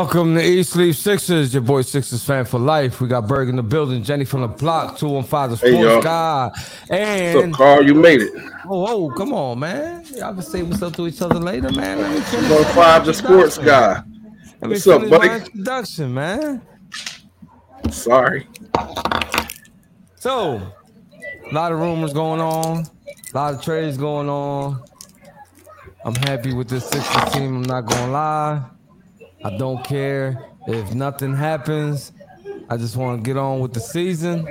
Welcome to East Sleep Sixers, your boy Sixers fan for life. We got Berg in the building, Jenny from the block, 215 the sports Hey, y'all. guy. What's And up, Carl? You made it. oh, oh, come on, man. Y'all can say what's up to each other later, man. Let me finish One my five, the sports guy. What's up, buddy? introduction, man. Sorry. So, a lot of rumors going on, a lot of trades going on. I'm happy with this Sixers team. I'm not gonna lie. I don't care if nothing happens. I just want to get on with the season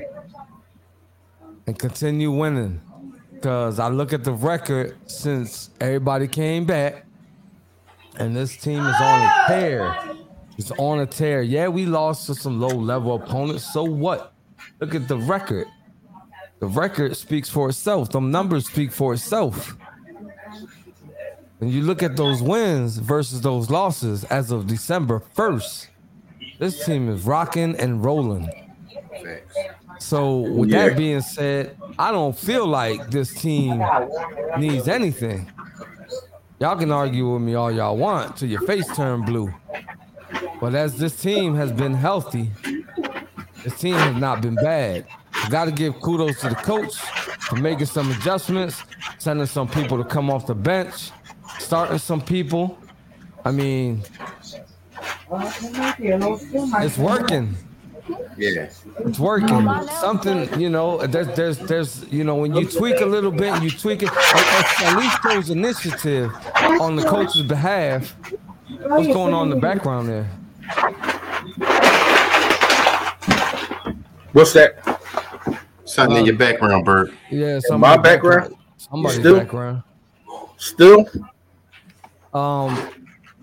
and continue winning. Because I look at the record since everybody came back, and this team is on a tear. It's on a tear. Yeah, we lost to some low level opponents. So what? Look at the record. The record speaks for itself. Them numbers speak for itself. When you look at those wins versus those losses as of December 1st, this team is rocking and rolling. So, with Yeah. that being said, I don't feel like this team needs anything. Y'all can argue with me all y'all want till your face turn blue. But as this team has been healthy, this team has not been bad. Got to give kudos to the coach for making some adjustments, sending some people to come off the bench, starting some people. I mean, it's working. Yeah. It's working. Something, you know, there's, there's, there's, you know, when you tweak a little bit, you tweak it. At, at least shows initiative on the coach's behalf. What's going on in the background there? What's that? Something in your background, Bert. Yeah, my background? Somebody's Still? background. Still? Um,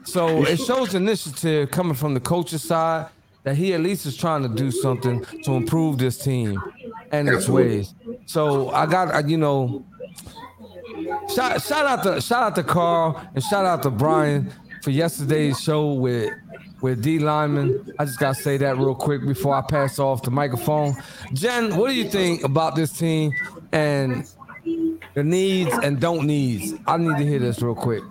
so it shows initiative coming from the coach's side that he at least is trying to do something to improve this team and its ways. So I got, you know, shout shout out to shout out to Carl and shout out to Brian for yesterday's show with with D Lyman. I just gotta say that real quick before I pass off the microphone. Jen, what do you think about this team and the needs and don't needs? I need to hear this real quick.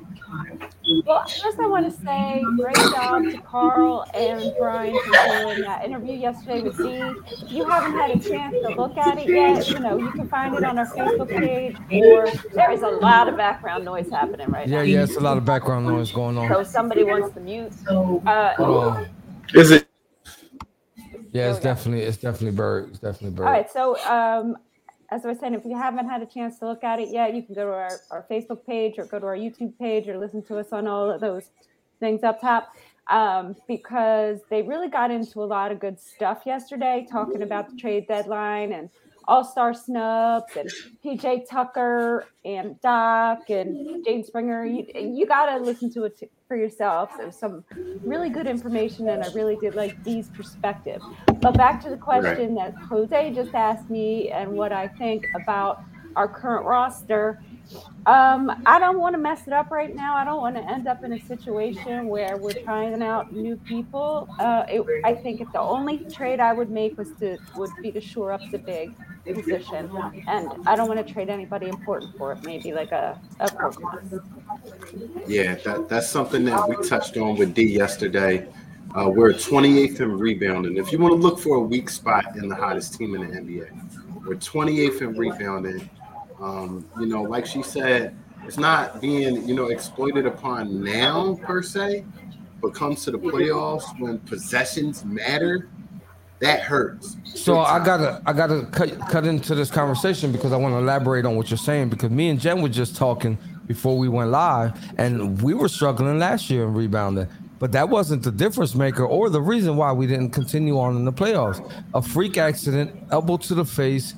Well, first I want to say great job to Carl and Brian for doing that interview yesterday with Dee. If you haven't had a chance to look at it yet, you know, you can find it on our Facebook page or there is a lot of background noise happening right Yeah, now. yeah, yeah, it's a lot of background noise going on. So somebody wants to mute. Uh, Hold. Is it? Yeah, it's There we go. definitely it's definitely Berg. It's definitely Berg. All right, so um, as I was saying, if you haven't had a chance to look at it yet, you can go to our, our Facebook page or go to our YouTube page or listen to us on all of those things up top. Um, because they really got into a lot of good stuff yesterday, talking about the trade deadline and all star snubs and PJ Tucker and Doc and Jaden Springer. You, you got to listen to it for yourself. There's some really good information, and I really did like Dee's perspective. But back to the question that Jose just asked me and what I think about our current roster. Um, I don't want to mess it up right now. I don't want to end up in a situation where we're trying out new people. Uh, it, I think if the only trade I would make was to would be to shore up the big position, and I don't want to trade anybody important for it. Maybe like a a Pokemon. Yeah, that, that's something that we touched on with D yesterday. Uh, we're 28th in rebounding. If you want to look for a weak spot in the hottest team in the NBA, we're 28th in rebounding. Um, you know, like she said, it's not being, you know, exploited upon now per se, but comes to the playoffs when possessions matter, that hurts. So I gotta I gotta cut cut into this conversation because I want to elaborate on what you're saying because me and Jen were just talking before we went live and we were struggling last year in rebounding. But that wasn't the difference maker or the reason why we didn't continue on in the playoffs. A freak accident, elbow to the face,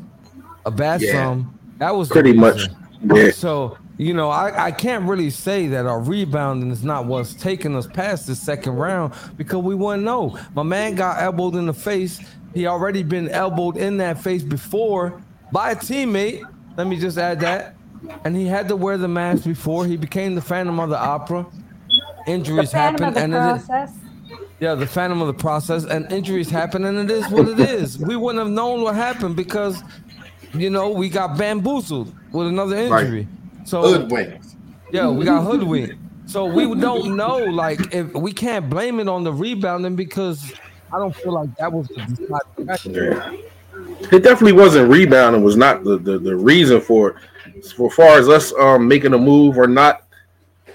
a bad Yeah. thumb. That was Pretty much. Yeah. So, you know, I, I can't really say that our rebounding is not what's taking us past the second round because we wouldn't know. My man got elbowed in the face. He already been elbowed in that face before by a teammate. Let me just add that. And he had to wear the mask before. He became the Phantom of the Opera. Injuries phantom happen, of the and it is, yeah, the phantom of the process, and injuries happen, and it is what it is. We wouldn't have known what happened because, you know, we got bamboozled with another Right. injury. So Hoodwinked. yeah, we got hoodwinked. So we don't know, like, if we can't blame it on the rebounding because I don't feel like that was the. Yeah. It definitely wasn't rebounding. Was not the, the, the reason for it. For far as us um, making a move or not,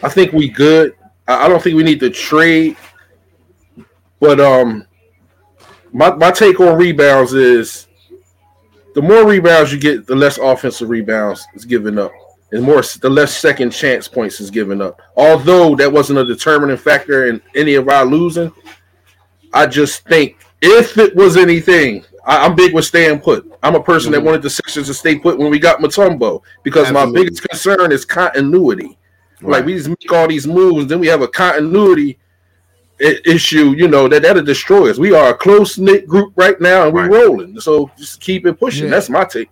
I think we good. I, I don't think we need to trade. But um, my my take on rebounds is the more rebounds you get, the less offensive rebounds is given up, and more the less second chance points is given up. Although that wasn't a determining factor in any of our losing, I just think if it was anything, I, am big with staying put. I'm a person Mm-hmm. that wanted the Sixers to stay put when we got Mutombo because Absolutely. my biggest concern is continuity. Like we just make all these moves, then we have a continuity issue. You know that that'll destroy us. We are a close knit group right now, and we're Right. rolling. So just keep it pushing. Yeah. That's my take.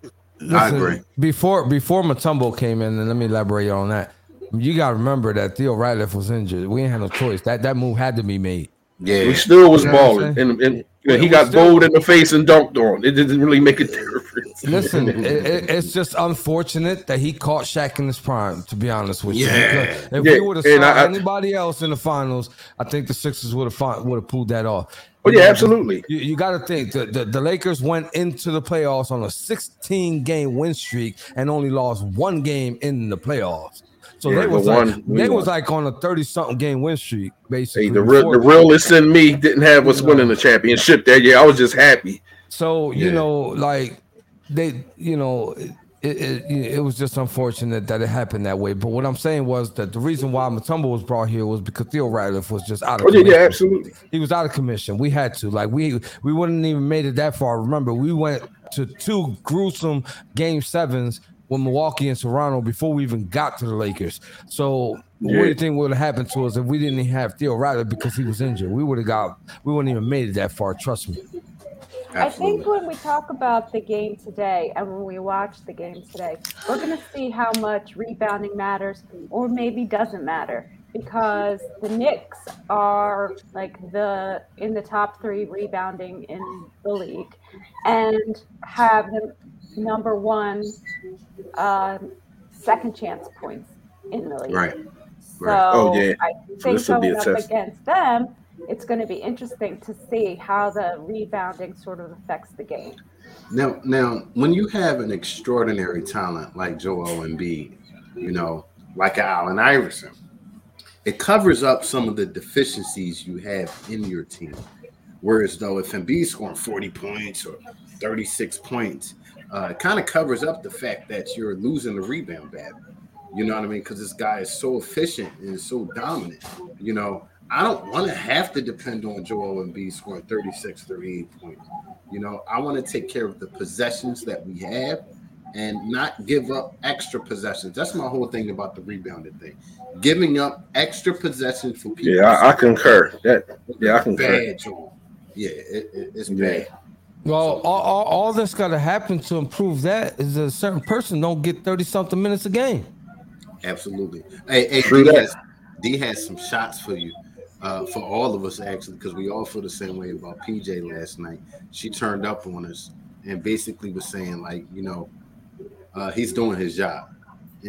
I agree. Before before Mutombo came in, and let me elaborate on that. You gotta remember that Theo Ratliff was injured. We ain't had no choice. That that move had to be made. Yeah. We still was You know balling, saying? and, and We- he got still- bowled in the face and dunked on. It didn't really make a difference. Listen, it, it- it's just unfortunate that he caught Shaq in his prime. To be honest with you, Yeah. Because if Yeah, we would have and signed I- I- anybody else in the finals, I think the Sixers would have would have pulled that off. Oh yeah, absolutely. You, you got to think the, the, the Lakers went into the playoffs on a 16 game win streak and only lost one game in the playoffs. So Yeah, they was but like one- they was like on a 30 something game win streak basically. Hey, the real, the realist in me didn't have us winning the championship that year. I was just happy. So you know, like they, you know, it, it it was just unfortunate that it happened that way. But what I'm saying was that the reason why Mutombo was brought here was because Theo Ratliff was just out of. Oh yeah, yeah, absolutely. He was out of commission. We had to like we we wouldn't even made it that far. Remember, we went to two gruesome game sevens with Milwaukee and Toronto before we even got to the Lakers. So what do you think would have happened to us if we didn't have Theo Ratliff because he was injured? We would have got we wouldn't even made it that far. Trust me. I think when we talk about the game today and when we watch the game today, we're going to see how much rebounding matters or maybe doesn't matter because the Knicks are like the in the top three rebounding in the league and have the number one um, second chance points in the league. Right. So Right. Oh, yeah. I think this going up test. against them, it's going to be interesting to see how the rebounding sort of affects the game. Now, now, when you have an extraordinary talent like Joel Embiid, you know, like Allen Iverson, it covers up some of the deficiencies you have in your team. Whereas though if Embiid's scoring 40 points or 36 points, uh, it kind of covers up the fact that you're losing the rebound battle. You know what I mean? Because this guy is so efficient and so dominant. You know, I don't want to have to depend on Joel Embiid scoring 36, 38 points. You know, I want to take care of the possessions that we have and not give up extra possessions. That's my whole thing about the rebounding thing. Giving up extra possessions for people. Yeah, I, I concur. That yeah, I concur. Bad, Joel. Yeah, it, it, it's Yeah. Bad. Well, all, all, all that's got to happen to improve that is a certain person don't get 30 something minutes a game. Absolutely. Hey, hey True D, that. has, D has some shots for you, uh, for all of us actually, because we all feel the same way about PJ last night. She turned up on us and basically was saying like, you know, uh, he's doing his job,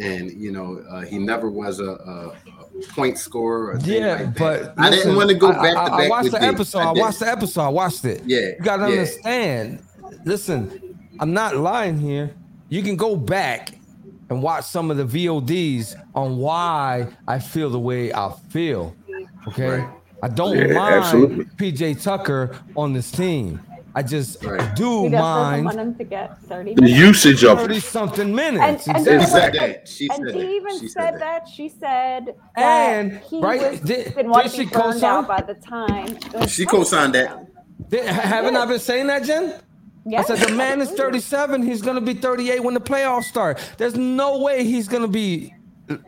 and you know, uh, he never was a, a, a point scorer. Or thing Yeah, like that. but I didn't want to go back I, to I watched with the episode. I, did. watched the episode. I watched it. Yeah, you gotta yeah. understand. Listen, I'm not lying here. You can go back and watch some of the VODs on why I feel the way I feel. Okay, Right. I don't Yeah, mind absolutely. PJ Tucker on this team. I just Right. do He want mind him to get 30 The minutes. usage of thirty it. something minutes. And, and, exactly. She said and- that. She and said he that. even She said, said that. that. She said that And, he right, was, did- didn't want did to be she burned co-sign? out by the time. She co-signed that. Did- haven't I been saying that, Jen? down. Yeah, I said the man is 37. He's gonna be 38 when the playoffs start. There's no way he's gonna be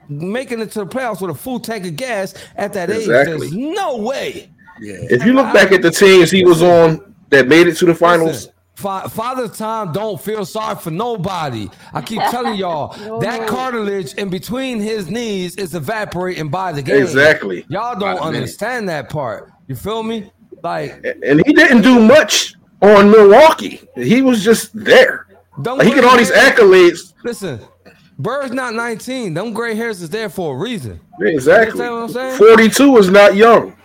making it to the playoffs with a full tank of gas at that Exactly. age. There's no way. Yeah. If you look back at the teams he was on that made it to the finals, Listen, Father Time don't feel sorry for nobody. I keep telling y'all No, that no. cartilage in between his knees is evaporating by the game. exactly. Y'all don't the minute. understand that part. You feel me? Like, And he didn't do much on Milwaukee. He was just there. don't Like, he put get all these accolades. Listen, Bird's not 19. Them gray hairs is there for a reason. Exactly. You understand what I'm saying? 42 is not young.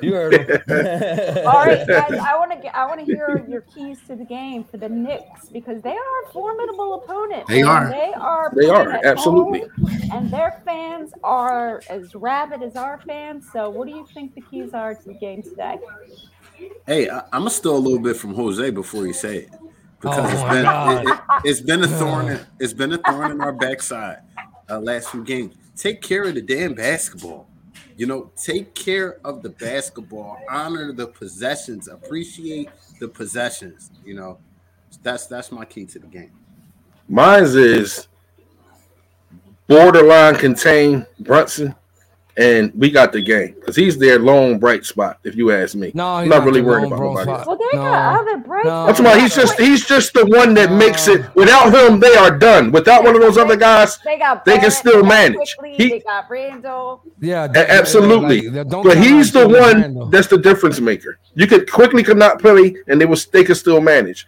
You heard him. All right, guys, I want to get, I want to hear your keys to the game for the Knicks because they are a formidable opponent. They are. They are. They are, absolutely. home, and their fans are as rabid as our fans. So, what do you think the keys are to the game today? Hey, I, I'm gonna steal a little bit from Jose before you say it because Oh it's my been God. it, has been a thorn. In, it's been a thorn in our backside uh, last few games. Take care of the damn basketball. You know, take care of the basketball. Honor the possessions. Appreciate the possessions. You know, that's that's my key to the game. Mine's is borderline contain Brunson, and we got the game because he's their lone bright spot. If you ask me, No, I'm he's not really worried about bro nobody. spot. Well, they No. got other breaks. No. That's why he's just he's just the one that makes it. Without him, they are done. Without one of those other guys, They got. they can still manage. Quickly, He- they got Randle. Yeah, a- absolutely. like, don't but he's the one Randle. that's the difference maker. You could quickly could not play, and they was they could still manage.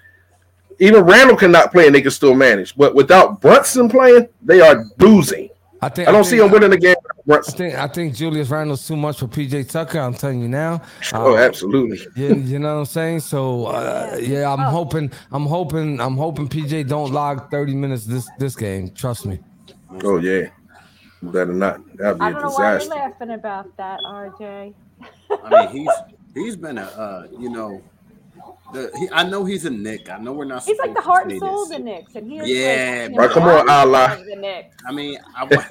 Even Randle cannot play, and they can still manage. But without Brunson playing, they are losing. I think I don't think, see him winning the game. without I think I think Julius Randle's too much for PJ Tucker. I'm telling you now. Oh, Uh, absolutely. Yeah, you know what I'm saying. So uh, yeah, I'm Oh. hoping, I'm hoping, I'm hoping PJ don't log 30 minutes this this game. Trust me. Oh yeah, better not. That'd be I a don't know why you're laughing about that, RJ. I mean, he's he's been a uh, you know, the, he, I know he's a Nick. I know we're not. He's like the heart and say soul of the Knicks, and he's Yeah, like, Right, come on, Allah. The Knicks. I mean, I, wa-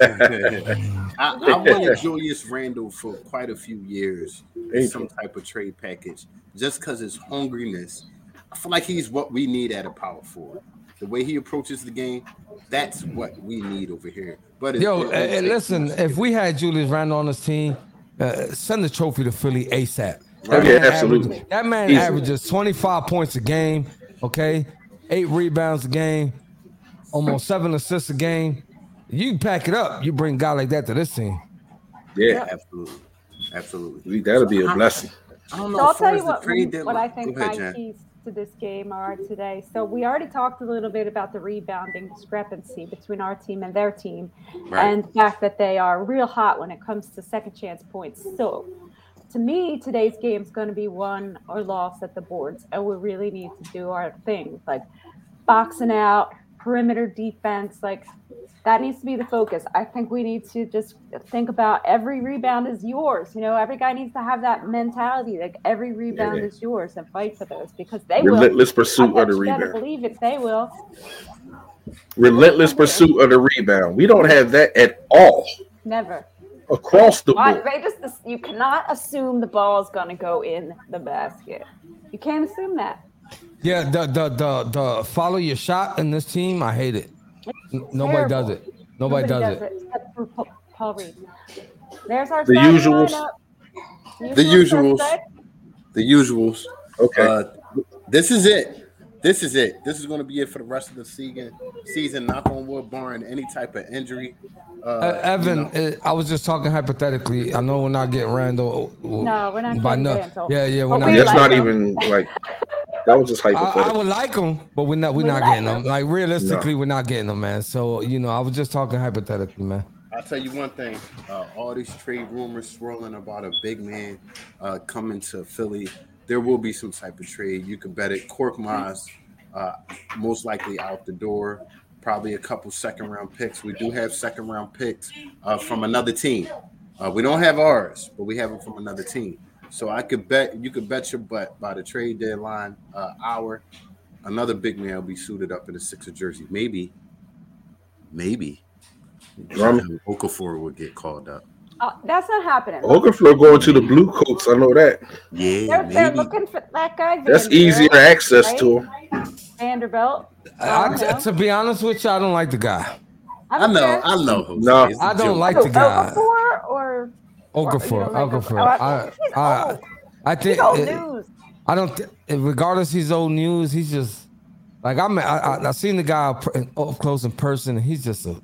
I, I wanted Julius Randle for quite a few years, in some type of trade package, just because his hungriness. I feel like he's what we need at a power forward. The way he approaches the game, that's what we need over here. But Yo, it- eh, listen, if we had Julius Randle on this team, uh, send the trophy to Philly ASAP. Oh, yeah, absolutely. averages- that man Easily. averages 25 points a game. Okay, eight rebounds a game, almost seven assists a game. You pack it up. You bring a guy like that to this team. Yeah, absolutely, absolutely. that'll be a blessing. I don't know. So I'll tell you the what, what I think Go ahead, my Jen. keys to this game are today. So we already talked a little bit about the rebounding discrepancy between our team and their team, Right. and the fact that they are real hot when it comes to second chance points. So to me, today's game is going to be won or lost at the boards, and we really need to do our things like boxing out, perimeter defense, like that needs to be the focus. I think we need to just think about every rebound is yours. You know, every guy needs to have that mentality, like every rebound Yeah. is yours, and fight for those because they will. Relentless I pursuit of the rebound. believe it, they will. Relentless pursuit of the rebound. We don't have that at all Never. Across the board. they just you cannot assume the ball is going to go in the basket. You can't assume that. Yeah, the the the the follow your shot in this team, I hate it. N- Nobody terrible. does it. Nobody, does, it. except for Paul Reed. There's our The starting usuals. lineup. The usuals. suspects. The usuals. Okay. Uh, this is it. This is it. This is going to be it for the rest of the season. Season, knock on wood, barring any type of injury. Uh, Uh, Evan, you know. uh, I was just talking hypothetically. I know we're not getting Randle. No, we're not by getting no- Randle. Yeah, yeah, we're But not. we That's like not him. even like that was just I, I would like them, but we're not. We're We not like getting them. him. Like realistically, we're not getting them, man. So you know, I was just talking hypothetically, man. I'll tell you one thing. Uh, all these trade rumors swirling about a big man uh, coming to Philly. There will be some type of trade. You can bet it. Korkmaz, uh, most likely out the door. Probably a couple second round picks. We do have second round picks uh, from another team. Uh, we don't have ours, but we have them from another team. So I could bet you could bet your butt by the trade deadline uh, hour, another big man will be suited up in a Sixer jersey. Maybe, maybe Drummond. Okafor would get called up. Uh, that's not happening. Okafor going to the blue coats. I know that. Yeah, They're, they're looking for that guy. That's easier access right? to him. Vanderbilt. I, I- to be honest with you, I don't like the guy. I don't know, care. I know. Jose. No. I don't joke. like the guy. Okafor or Okafor, you like Okafor. Okafor? I, He's I, old. I he's think old it- news. I don't. Th- regardless, he's old news. He's just like I'm. I, I, I seen the guy up up close in person. And he's just a.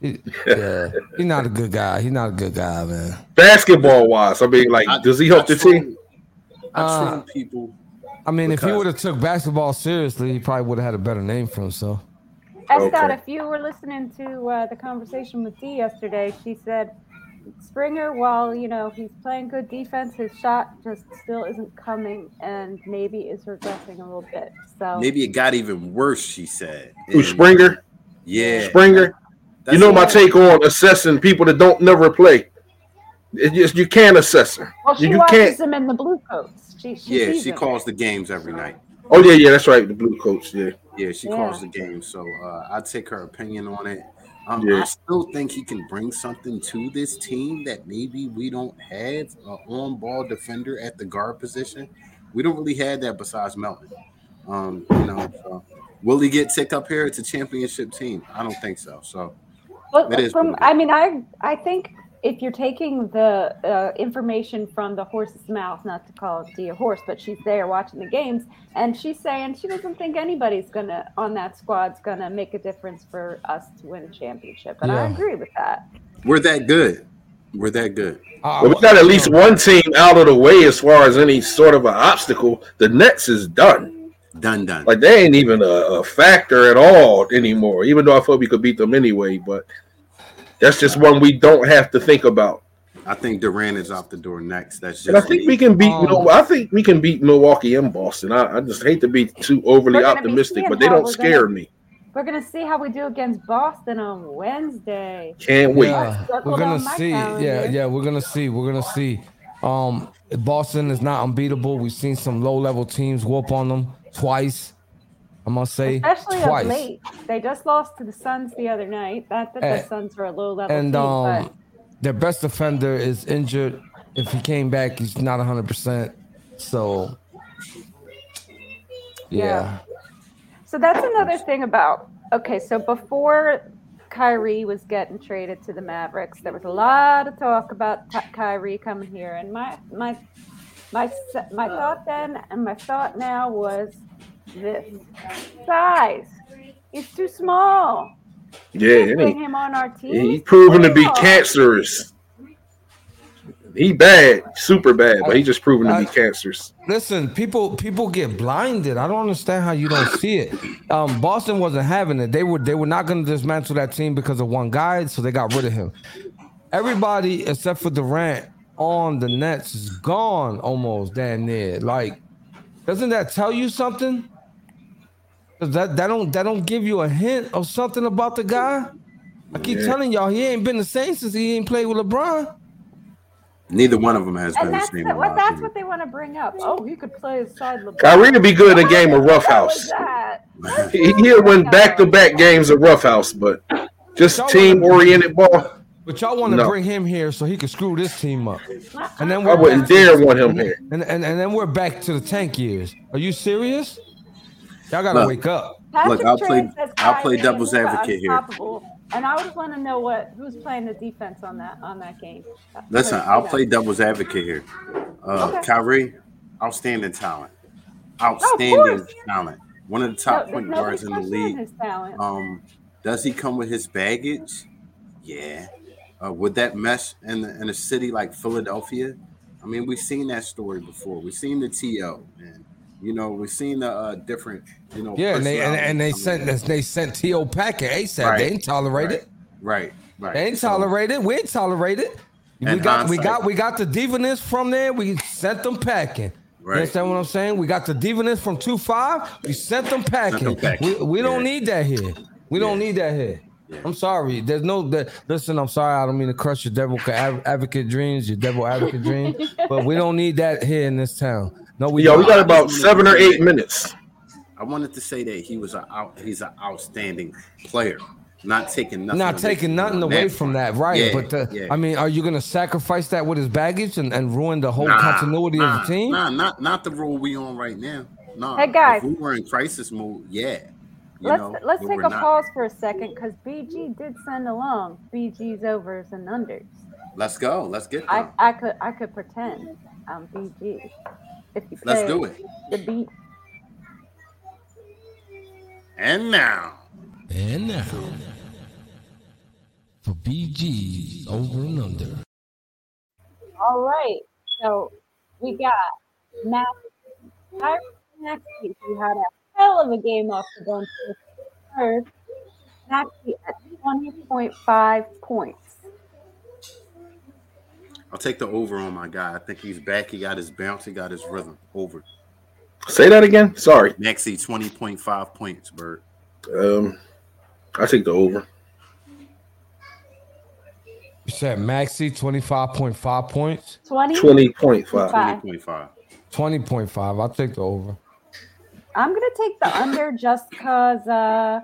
he- yeah, he's not a good guy. He's not a good guy, man. Basketball wise, I mean, like, I- does he help I the troll- team? I Uh, troll people. I mean, if he would have took basketball seriously, he probably would have had a better name for himself. Estat, Okay. if you were listening to uh, the conversation with Dee yesterday, she said Springer, while you know he's playing good defense, his shot just still isn't coming, and maybe is regressing a little bit. So Maybe it got even worse. She said. Who Springer? Yeah. Springer. You know my all. take on assessing people that don't never play. It just you can't assess them. well, she you watches can't. them in the blue coats. She, she Yeah, she them. calls the games every night. Oh yeah, yeah, that's right. The blue coats. Yeah, Yeah, she Yeah. calls the game. So uh, I'd take her opinion on it. Um, Yeah. I still think he can bring something to this team that maybe we don't have an on-ball defender at the guard position. We don't really have that besides Melton. Um, you know, so will he get ticked up here? It's a championship team. I don't think so. So But It is from, what it is. I mean, I I think if you're taking the uh, information from the horse's mouth, not to call Dee a horse, but she's there watching the games, and she's saying she doesn't think anybody's gonna on that squad's gonna make a difference for us to win a championship, and I agree with that. we're that good. We're that good. I- but we got at least one team out of the way as far as any sort of an obstacle. The Nets is done. Done, done. Like they ain't even a, a factor at all anymore. Even though I thought we could beat them anyway, but that's just one we don't have to think about. I think Durant is out the door next. That's just And I think we can beat. Um, you know, I think we can beat Milwaukee and Boston. I, I just hate to be too overly We're gonna be optimistic, but they don't scare gonna- me. We're gonna see how we do against Boston on Wednesday. Can't wait. Yeah, we're gonna down my see. Yeah, yeah, we're gonna see. We're gonna see. Um, Boston is not unbeatable. We've seen some low level teams whoop on them twice. I must say Especially of late, they just lost to the Suns the other night. That that Eh, the Suns are a low level And team, um, their best defender is injured. If he came back, he's not 100. percent So, yeah. Yeah. So that's another thing about okay. So before Kyrie was getting traded to the Mavericks, there was a lot of talk about Kyrie coming here, and my my my my thought then and my thought now was this size. He's too small. Yeah, Can't bring him on our team. he's proven to be cancerous. He bad, super bad, but he just proven to be cancerous. Listen, people people get blinded. I don't understand how you don't see it. Um, Boston wasn't having it. They were they were not going to dismantle that team because of one guy, so they got rid of him. Everybody except for Durant on the Nets is gone almost damn near. Like, doesn't that tell you something? Does that that don't that don't give you a hint of something about the guy? I keep Yeah. telling y'all he ain't been the same since he ain't played with LeBron. Neither one of them has been the that's same. the, in what that's what they want to bring up. Oh, he could play side LeBron. Kyrie would be good in a game of What Rough the hell was that? He, he'll win back to back games of roughhouse, but just team oriented ball. But y'all want to No. bring him here so he can screw this team up. And then I we're wouldn't dare want him here. And, and and then we're back to the tank years. Are you serious? Y'all gotta Look. wake up. Patrick Look, I'll play- I'll play Kyrie devil's advocate here. And I just want to know what who's playing the defense on that on that game. Listen, I'll play devil's advocate here. Uh, Okay. Kyrie, outstanding talent, Oh, outstanding course. talent. One of the top there's point guards in the league. His talent. Um, does he come with his baggage? Yeah. Uh, would that mesh in the, in a city like Philadelphia? I mean, we've seen that story before. We've seen the TO, and you know, we've seen the uh, different, you know. Yeah, and they and, and they personalities. I sent they sent T.O. Packet ASAP. Right, They ain't tolerate it. Right, right. They ain't So- tolerate it. We ain't tolerate it. We And got we got we got the diviness from there. We sent them packing. Right. You understand what I'm saying? We got the diviness from two five. We sent them packing. them packing. We, we don't Yeah. need that here. We don't need that here. Yeah. I'm sorry. There's no that. Listen, I'm sorry. I don't mean to crush your devil advocate dreams, your devil advocate dreams, but we don't need that here in this town. No, we Yo, we got about seven or eight minutes. I wanted to say that he was a out, he's an outstanding player, not taking nothing. not away taking from nothing him on away that from that, right? Yeah, but the, yeah. I mean, are you gonna sacrifice that with his baggage and, and ruin the whole Nah, continuity nah, of the team? Nah, not not the role we on right now. Nah, Hey, guys. if we were in crisis mode, yeah. You let's know, let's take a not. pause for a second because BG did send along BG's overs and unders. Let's go. Let's get I. I could I could pretend I'm BG if you Let's do it. The beat. And now, And now for BG over and under. All right. So we got Max Kyrie next week. We had a hell of a game off the bench. with Third. Maxey at 20.5 points. I'll take the over on my guy. I think he's back. He got his bounce. He got his rhythm. Over. Say that again. Sorry. Maxey, 20.5 points, Bird. Um, I take the over. You said Maxey twenty five point five points. 20. Twenty point five. Five. 20.5. Twenty point five. I'll take the over. I'm gonna take the under just because uh,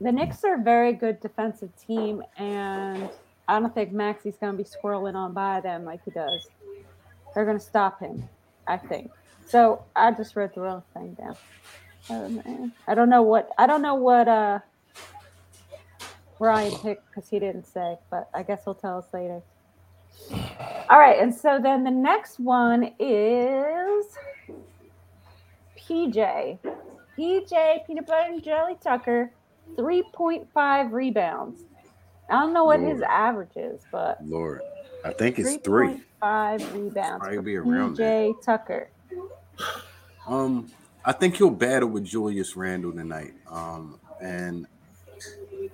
the Knicks are a very good defensive team, and I don't think Maxey's gonna be swirling on by them like he does. They're gonna stop him, I think. So I just wrote the wrong thing down. Oh. I don't know what I don't know what uh Ryan picked because he didn't say, but I guess he'll tell us later. All right, and so then the next one is PJ. PJ, Peanut Butter and Jelly Tucker, 3.5 rebounds. I don't know what his average is, but Lord. I think it's three. Five rebounds. Probably be around PJ Tucker. Um, I think he'll battle with Julius Randle tonight. Um, and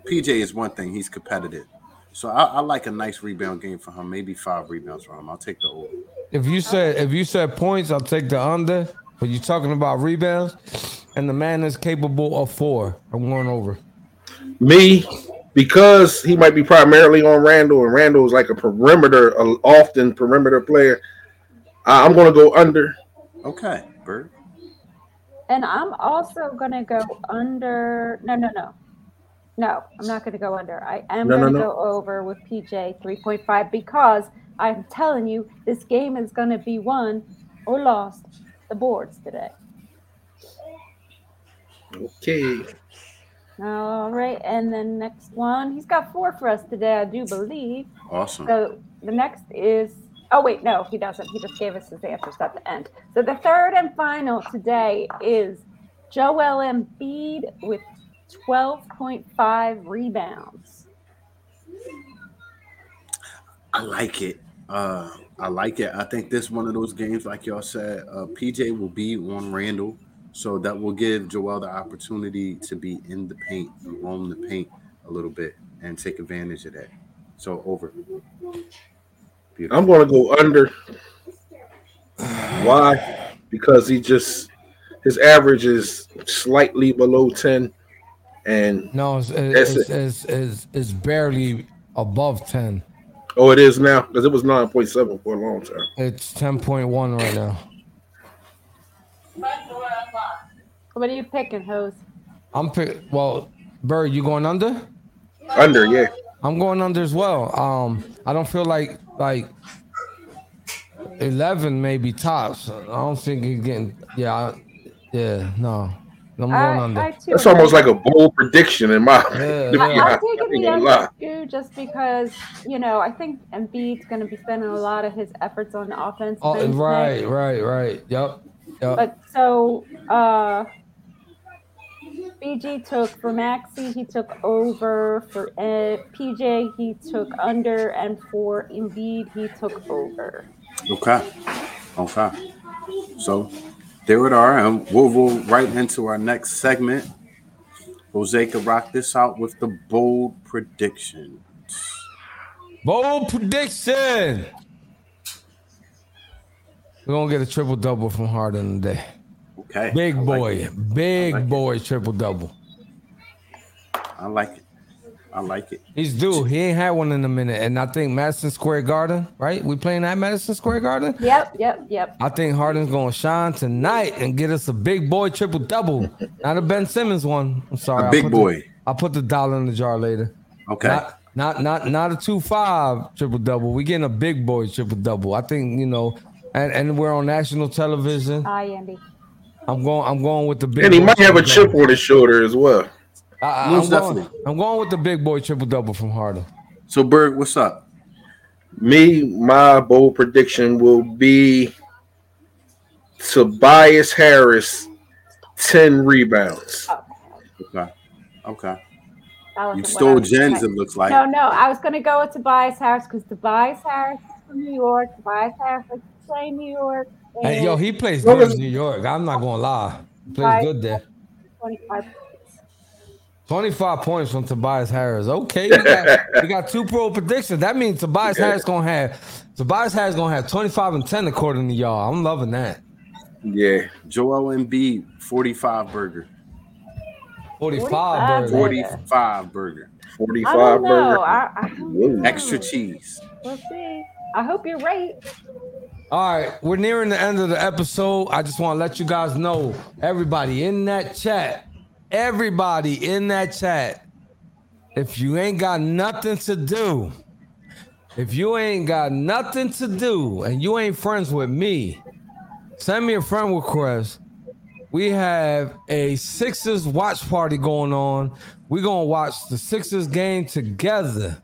PJ is one thing; he's competitive. So I, I like a nice rebound game for him. Maybe five rebounds for him. I'll take the over. If you said if you said points, I'll take the under. But you're talking about rebounds, and the man is capable of four. I'm going over. Me, because he might be primarily on Randle, and Randle is like a perimeter, a often perimeter player. I- I'm going to go under. Okay, Bird. And I'm also going to go under. No, no, no. No, I'm not going to go under. I am No, no, going to no. go over with PJ 3.5 because I'm telling you, this game is going to be won or lost the boards today. Okay. All right. And then next one, he's got four for us today, I do believe. Awesome. So the next is oh wait, no, he doesn't. He just gave us his answers at the end. So the third and final today is Joel Embiid with 12.5 rebounds. I like it. Uh, I like it. I think this one of those games, like y'all said, uh, PJ will be on Randle, so that will give Joel the opportunity to be in the paint and roam the paint a little bit and take advantage of that. So over. Beautiful. I'm going to go under. Why? Because he just his average is slightly below ten, and No, it's That's it's, it. it's, it's, it's barely above ten. oh, it is now because it was nine point seven for a long time. It's ten point one right now. What are you picking, Hose? I'm pick. Well, Bird, you going under? Under, yeah. I'm going under as well. Um, I don't feel like like eleven maybe tops. I don't think he's getting. Yeah, I, yeah, no, I'm going I, under. I. That's almost like a bold prediction in my. Yeah, to yeah. I, honest. I'm I taking the under too, just because you know I think Embiid's going to be spending a lot of his efforts on offense. Oh, right, right, right. Yep, yep. But so uh BG took for Maxey, he took over for uh, PJ, he took under, and for Embiid, he took over. Okay. Okay. So there it are. And we'll roll right into our next segment. Jose could rock this out with the bold prediction. Bold prediction. We're gonna get a triple double from Harden today. Okay. Big like boy, it. big I like it. boy, triple double. I like it. I like it. He's due. He ain't had one in a minute, and I think Madison Square Garden, right? We playing at Madison Square Garden. Yep, yep, yep. I think Harden's gonna shine tonight and get us a big boy triple double, not a Ben Simmons one. I'm sorry, A I'll big put the- boy. I'll put the dollar in the jar later. Okay. Not not not not a two five triple double. We getting a big boy triple double. I think you know, and and we're on national television. Hi, Andy. I'm going. I'm going with the big. And he might have a triple chip on his shoulder as well. I, I, Most I'm going. I'm going with the big boy triple double from Harden. So Berg, what's up? Me, my bold prediction will be Tobias Harris, 10 rebounds. Okay. Okay. You stole was Jen's, it looks like. No, no, I was going to go with Tobias Harris because Tobias Harris is from New York. Tobias Harris likes to play New York. Hey, yo, he plays good in New York. I'm not gonna lie. He plays Right. good there. 25 points. 25 points from Tobias Harris. Okay, we got, we got two pro predictions. That means Tobias Harris gonna have Tobias Harris gonna have 25 and 10 according to y'all. I'm loving that. Yeah. Joel Embiid, 45 burger. 45 45 burger. burger. 45 burger. 45 I don't know. burger. I, I don't Whoa. know. Extra cheese. We'll see. I hope you're right. All right, we're nearing the end of the episode. I just want to let you guys know, everybody in that chat, everybody in that chat, if you ain't got nothing to do, if you ain't got nothing to do and you ain't friends with me, send me a friend request. We have a Sixers watch party going on. We're going to watch the Sixers game together.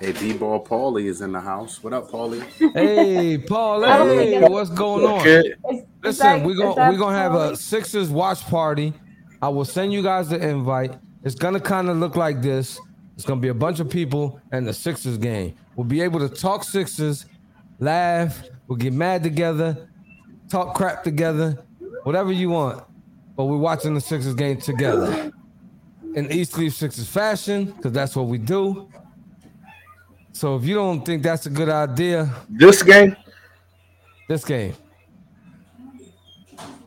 Hey, D-Ball Paulie is in the house. What up, Paulie? Hey, Paul, hey, what's going on? Okay. Is- is Listen, that- we're gonna we're gonna have a Sixers watch party. I will send you guys the invite. It's gonna kind of look like this. It's gonna be a bunch of people and the Sixers game. We'll be able to talk Sixers, laugh, we'll get mad together, talk crap together, whatever you want. But we're watching the Sixers game together in East Leaf Sixers fashion, because that's what we do. So if you don't think that's a good idea, This game, this game.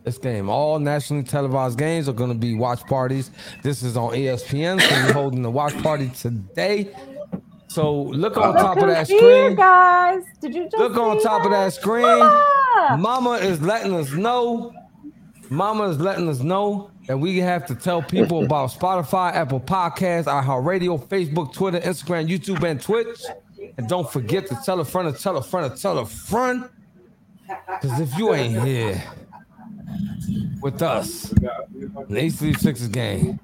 This game. All nationally televised games are going to be watch parties. This is on ESPN, so we're holding the watch party today. So look on Look top of who's that here, screen. guys. Did you just Look on see top of that screen. Mama! Mama is letting us know. Mama is letting us know that we have to tell people about Spotify, Apple Podcasts, iHeartRadio, Facebook, Twitter, Instagram, YouTube, and Twitch. And don't forget to tell a friend to tell a friend to tell a friend. Because if you ain't here with us, in the East Sixers game,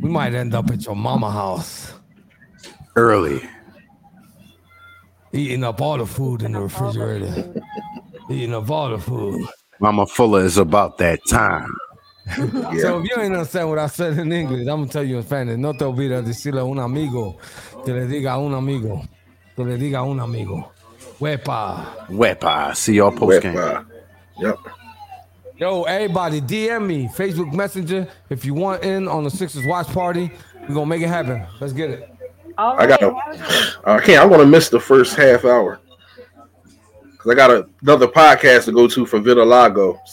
we might end up at your mama house Early. eating up all the food in the refrigerator, eating up all the food. Mama Fuller is about that time. yeah. So if you ain't understand what I said in English, I'm gonna tell you in Spanish. No te olvides decirle a un amigo que le diga a un amigo que le diga a un amigo. Wepa. Wepa. See y'all post game. Yep. Yo, everybody, DM me, Facebook Messenger. If you want in on the Sixers watch party, we're gonna make it happen. Let's get it. All I right. got have a I can't. I'm gonna miss the first half hour because I got a, another podcast to go to for Vitalago.